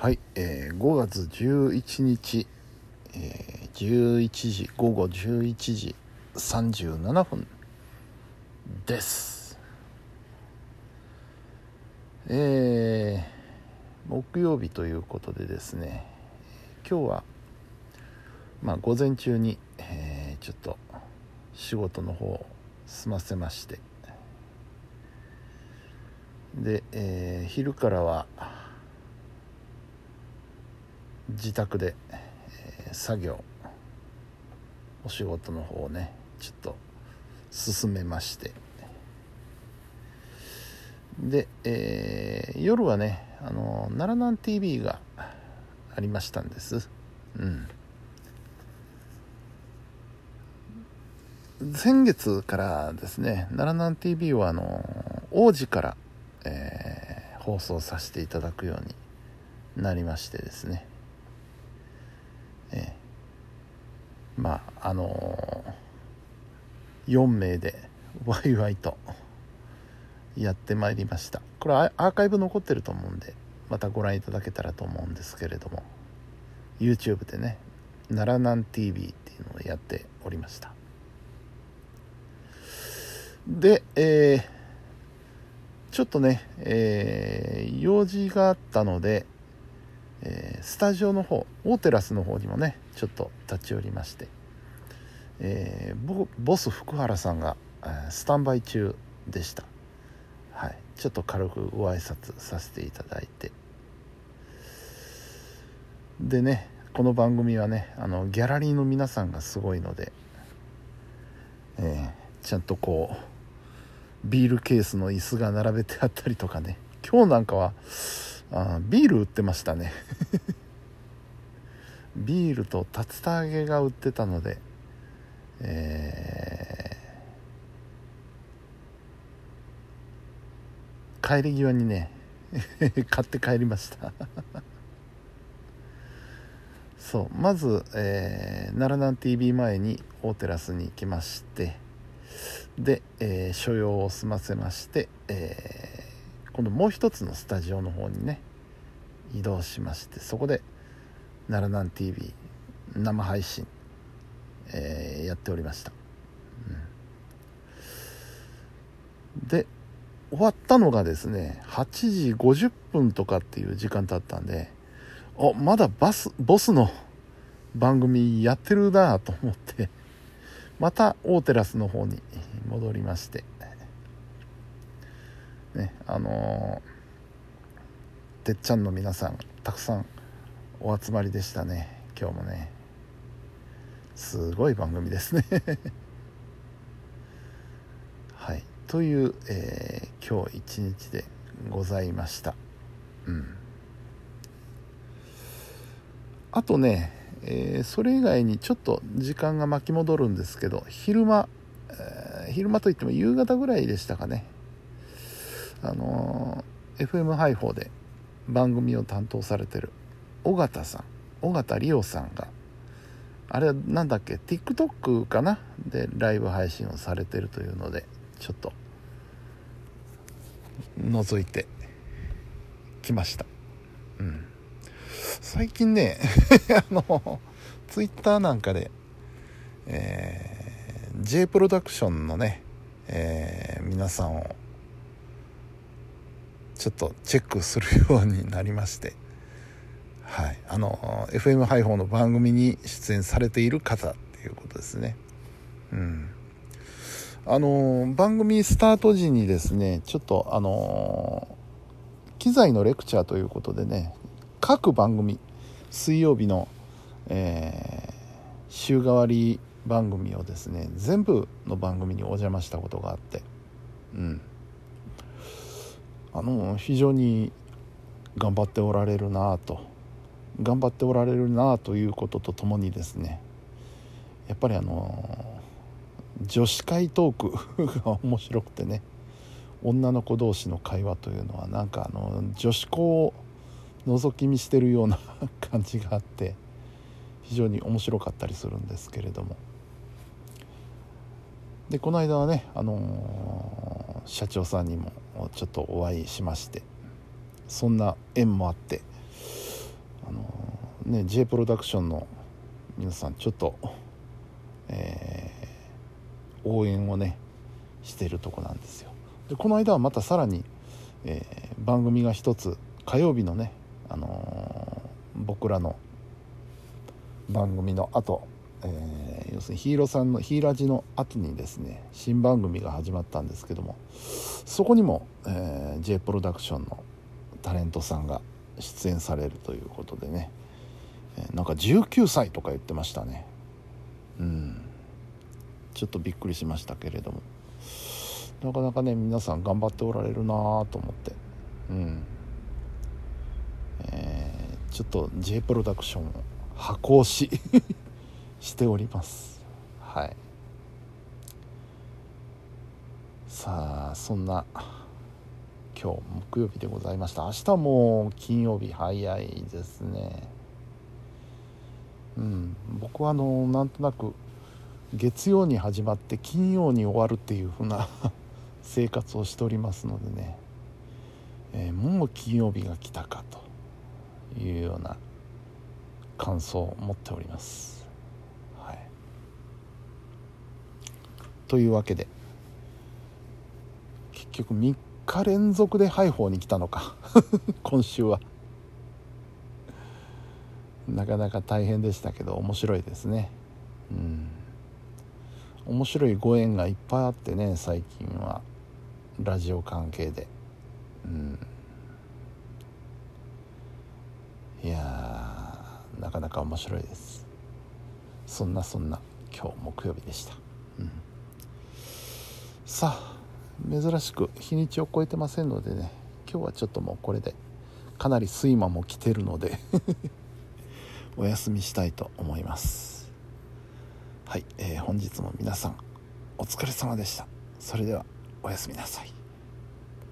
はい、えー5月11日、えー11時午後11時37分です。えー木曜日ということでですね今日はまあ午前中に、えーちょっと仕事の方を済ませましてで、えー昼からは自宅で、えー作業お仕事の方をねちょっと進めまして。で、えー夜はねあの奈良南 TV がありましたんです。うん。先月からですね奈良南 TV はあの王子から、えー放送させていただくようになりましてですね。ええ。まああの4名でワイワイとやってまいりました。これアーカイブ残ってると思うんでまたご覧いただけたらと思うんですけれども。YouTube でね奈良南 TV っていうのをやっておりました。でえーちょっとね、えー用事があったので、えースタジオの方オーテラスの方にもねちょっと立ち寄りまして、えーボス福原さんが、えスタンバイ中でした。はい。ちょっと軽くご挨拶させていただいて。でねこの番組はねあのギャラリーの皆さんがすごいので、えーちゃんとこうビールケースの椅子が並べてあったりとかね。今日なんかはあビール売ってましたね。ビールと竜田揚げが売ってたのでえー帰り際にね 買って帰りました。そうまず、えー奈良南 TV 前に大テラスに行きましてで、えー所用を済ませまして、えー今度もう一つのスタジオの方にね移動しましてそこで奈良南 TV 生配信、えーやっておりました、うん。で終わったのがですね8時50分とかっていう時間だったんであまだバスボスの番組やってるなと思ってまた大テラスの方に戻りましてあのーてっちゃんの皆さんたくさんお集まりでしたね。今日もね。すごい番組ですね。はい。という、えー今日一日でございました。うん。あとね、えーそれ以外にちょっと時間が巻き戻るんですけど昼間、えー昼間といっても夕方ぐらいでしたかね。あのー FM ハイフォーで番組を担当されてる尾形さん尾形理央さんがあれはなんだっけ TikTok かな？でライブ配信をされてるというのでちょっと覗いてきました。うん。最近ね あのツイッターなんかで、えー J プロダクションのね、えー皆さんをちょっとチェックするようになりまして。はい。あの FM ハイフォーの番組に出演されている方っていうことですね。うん。あの番組スタート時にですねちょっとあの機材のレクチャーということでね各番組水曜日の、えー週替わり番組をですね全部の番組にお邪魔したことがあって。うん。あの非常に頑張っておられるなぁと。頑張っておられるなぁということとともにですねやっぱりあの女子会トークが面白くてね女の子同士の会話というのはなんかあの女子校を覗き見してるような感じがあって非常に面白かったりするんですけれども。でこの間はね、あの社長さんにもちょっとお会いしましてそんな縁もあってあのね J プロダクションの皆さんちょっと、えー、応援をねしてるとこなんですよ。でこの間はまたさらに、えー、番組が一つ火曜日のね、あのー、僕らの番組の後、えー、要するにヒーローさんのヒーラージの後にですね新番組が始まったんですけどもそこにも、えー、J プロダクションのタレントさんが出演されるということでね、えー、なんか19歳とか言ってましたね。うん。ちょっとびっくりしましたけれども。なかなかね皆さん頑張っておられるなと思って。うん。えー、ちょっと J プロダクションを箱押し。しております。はい。さあそんな今日木曜日でございました。明日も金曜日早いですね。うん。僕はあのなんとなく月曜に始まって金曜に終わるっていう風な 生活をしておりますのでね、えー、もう金曜日が来たかというような感想を持っております。はい、というわけで。結局3日連続でハイフォーに来たのか。今週は。なかなか大変でしたけど面白いですね。うん。面白いご縁がいっぱいあってね最近は。ラジオ関係で。うん。いやなかなか面白いです。そんなそんな。今日木曜日でした、うん、さあ珍しく日にちを超えてませんのでね今日はちょっともうこれでかなり睡魔も来てるので お休みしたいと思います。はい、えー、本日も皆さんお疲れ様でした。それではおやすみなさい。